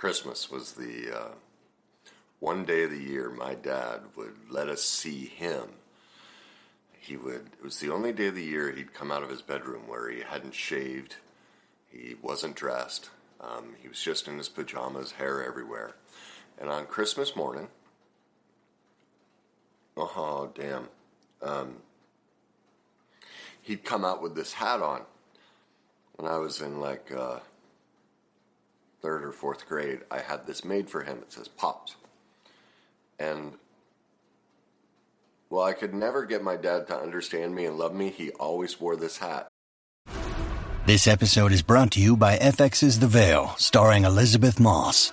Christmas was the uh, one day of the year my dad would let us see him. He would, it was the only day of the year he'd come out of his bedroom where he hadn't shaved, he wasn't dressed, um, he was just in his pajamas, hair everywhere. And on Christmas morning, oh, damn, um, he'd come out with this hat on. When I was in like uh, third or fourth grade, I had this made for him. It says Pops. And well, I could never get my dad to understand me and love me. He always wore this hat. This episode is brought to you by FX's The Veil, starring Elisabeth Moss.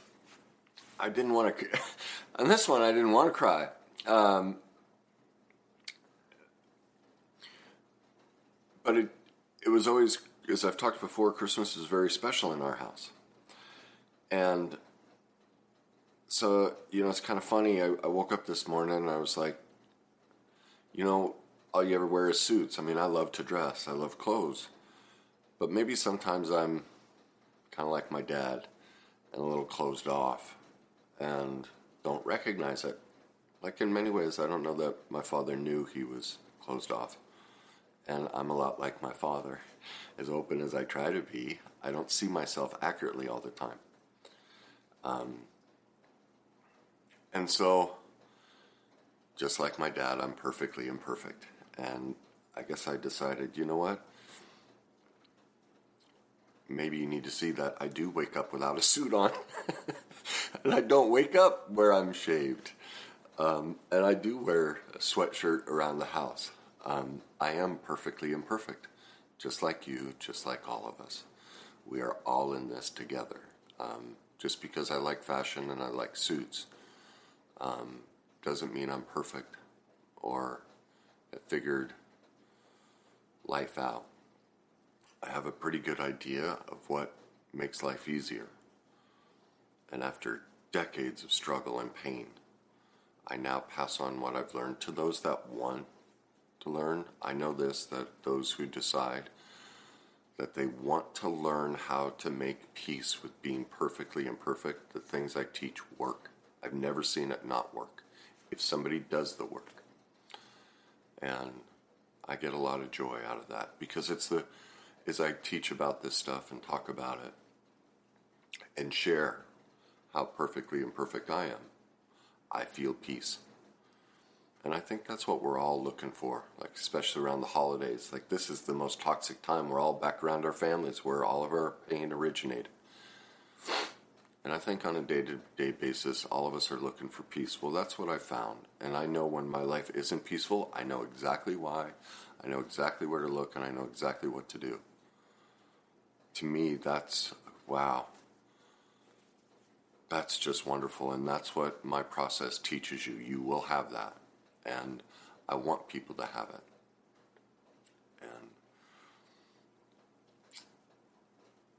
I didn't want to. On this one, I didn't want to cry. Um, but it it was always, as I've talked before, Christmas is very special in our house, and so you know it's kind of funny. I, I woke up this morning and I was like, you know, all you ever wear is suits. I mean, I love to dress. I love clothes, but maybe sometimes I'm kind of like my dad and a little closed off and don't recognize it. Like in many ways, I don't know that my father knew he was closed off. And I'm a lot like my father. As open as I try to be, I don't see myself accurately all the time. Um, and so, just like my dad, I'm perfectly imperfect. And I guess I decided, you know what? Maybe you need to see that I do wake up without a suit on. and I don't wake up where I'm shaved. Um, and I do wear a sweatshirt around the house. Um, I am perfectly imperfect, just like you, just like all of us. We are all in this together. Um, just because I like fashion and I like suits um, doesn't mean I'm perfect or have figured life out. I have a pretty good idea of what makes life easier. And after decades of struggle and pain, I now pass on what I've learned to those that want to learn. I know this that those who decide that they want to learn how to make peace with being perfectly imperfect, the things I teach work. I've never seen it not work if somebody does the work. And I get a lot of joy out of that because it's the, as I teach about this stuff and talk about it and share how perfectly imperfect I am, I feel peace. And I think that's what we're all looking for, like especially around the holidays. Like this is the most toxic time. We're all back around our families where all of our pain originated. And I think on a day to day basis, all of us are looking for peace. Well, that's what I found. And I know when my life isn't peaceful, I know exactly why. I know exactly where to look and I know exactly what to do. To me, that's wow that's just wonderful. And that's what my process teaches you. You will have that. And I want people to have it.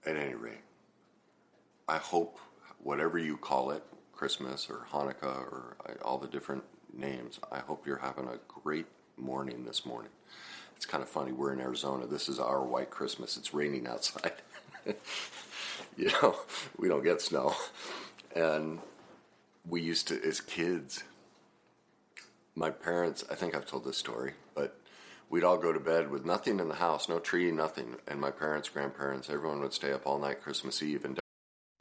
And at any rate, I hope whatever you call it, Christmas or Hanukkah or uh, all the different names, I hope you're having a great morning this morning. It's kind of funny. We're in Arizona. This is our white Christmas. It's raining outside. you know, we don't get snow. And we used to, as kids, my parents, I think I've told this story, but we'd all go to bed with nothing in the house, no tree, nothing. And my parents, grandparents, everyone would stay up all night Christmas Eve. And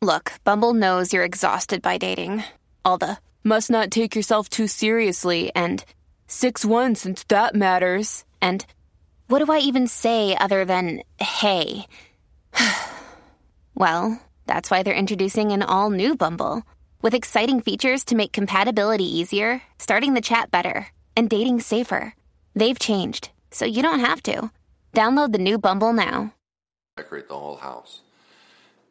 look, Bumble knows you're exhausted by dating. All the must not take yourself too seriously and 6 1 since that matters. And what do I even say other than hey? well, that's why they're introducing an all new Bumble with exciting features to make compatibility easier, starting the chat better, and dating safer. They've changed, so you don't have to. Download the new Bumble now. Decorate the whole house.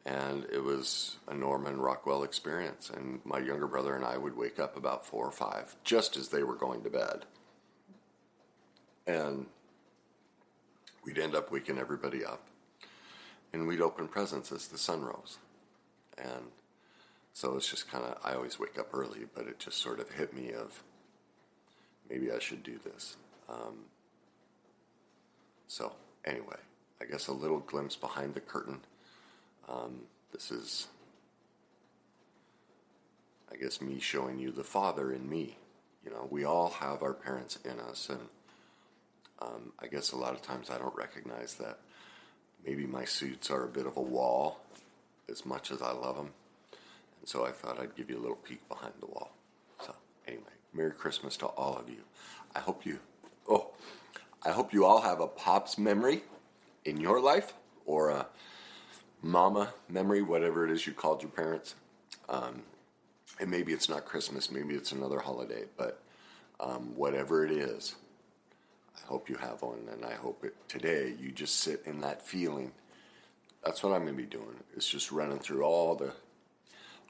and it was a Norman Rockwell experience. And my younger brother and I would wake up about four or five, just as they were going to bed, and we'd end up waking everybody up, and we'd open presents as the sun rose, and so it's just kind of I always wake up early, but it just sort of hit me of maybe I should do this. Um, so anyway, I guess a little glimpse behind the curtain. Um, this is, I guess, me showing you the Father in me. You know, we all have our parents in us, and um, I guess a lot of times I don't recognize that. Maybe my suits are a bit of a wall, as much as I love them, and so I thought I'd give you a little peek behind the wall. So anyway, Merry Christmas to all of you. I hope you, oh, I hope you all have a pops memory in your life or a mama memory, whatever it is you called your parents. Um, and maybe it's not Christmas, maybe it's another holiday, but um, whatever it is, I hope you have one, and I hope it, today you just sit in that feeling. That's what I'm going to be doing. It's just running through all the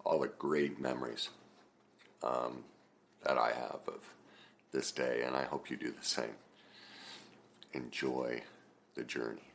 all the great memories um, that I have of this day, and I hope you do the same. Enjoy the journey.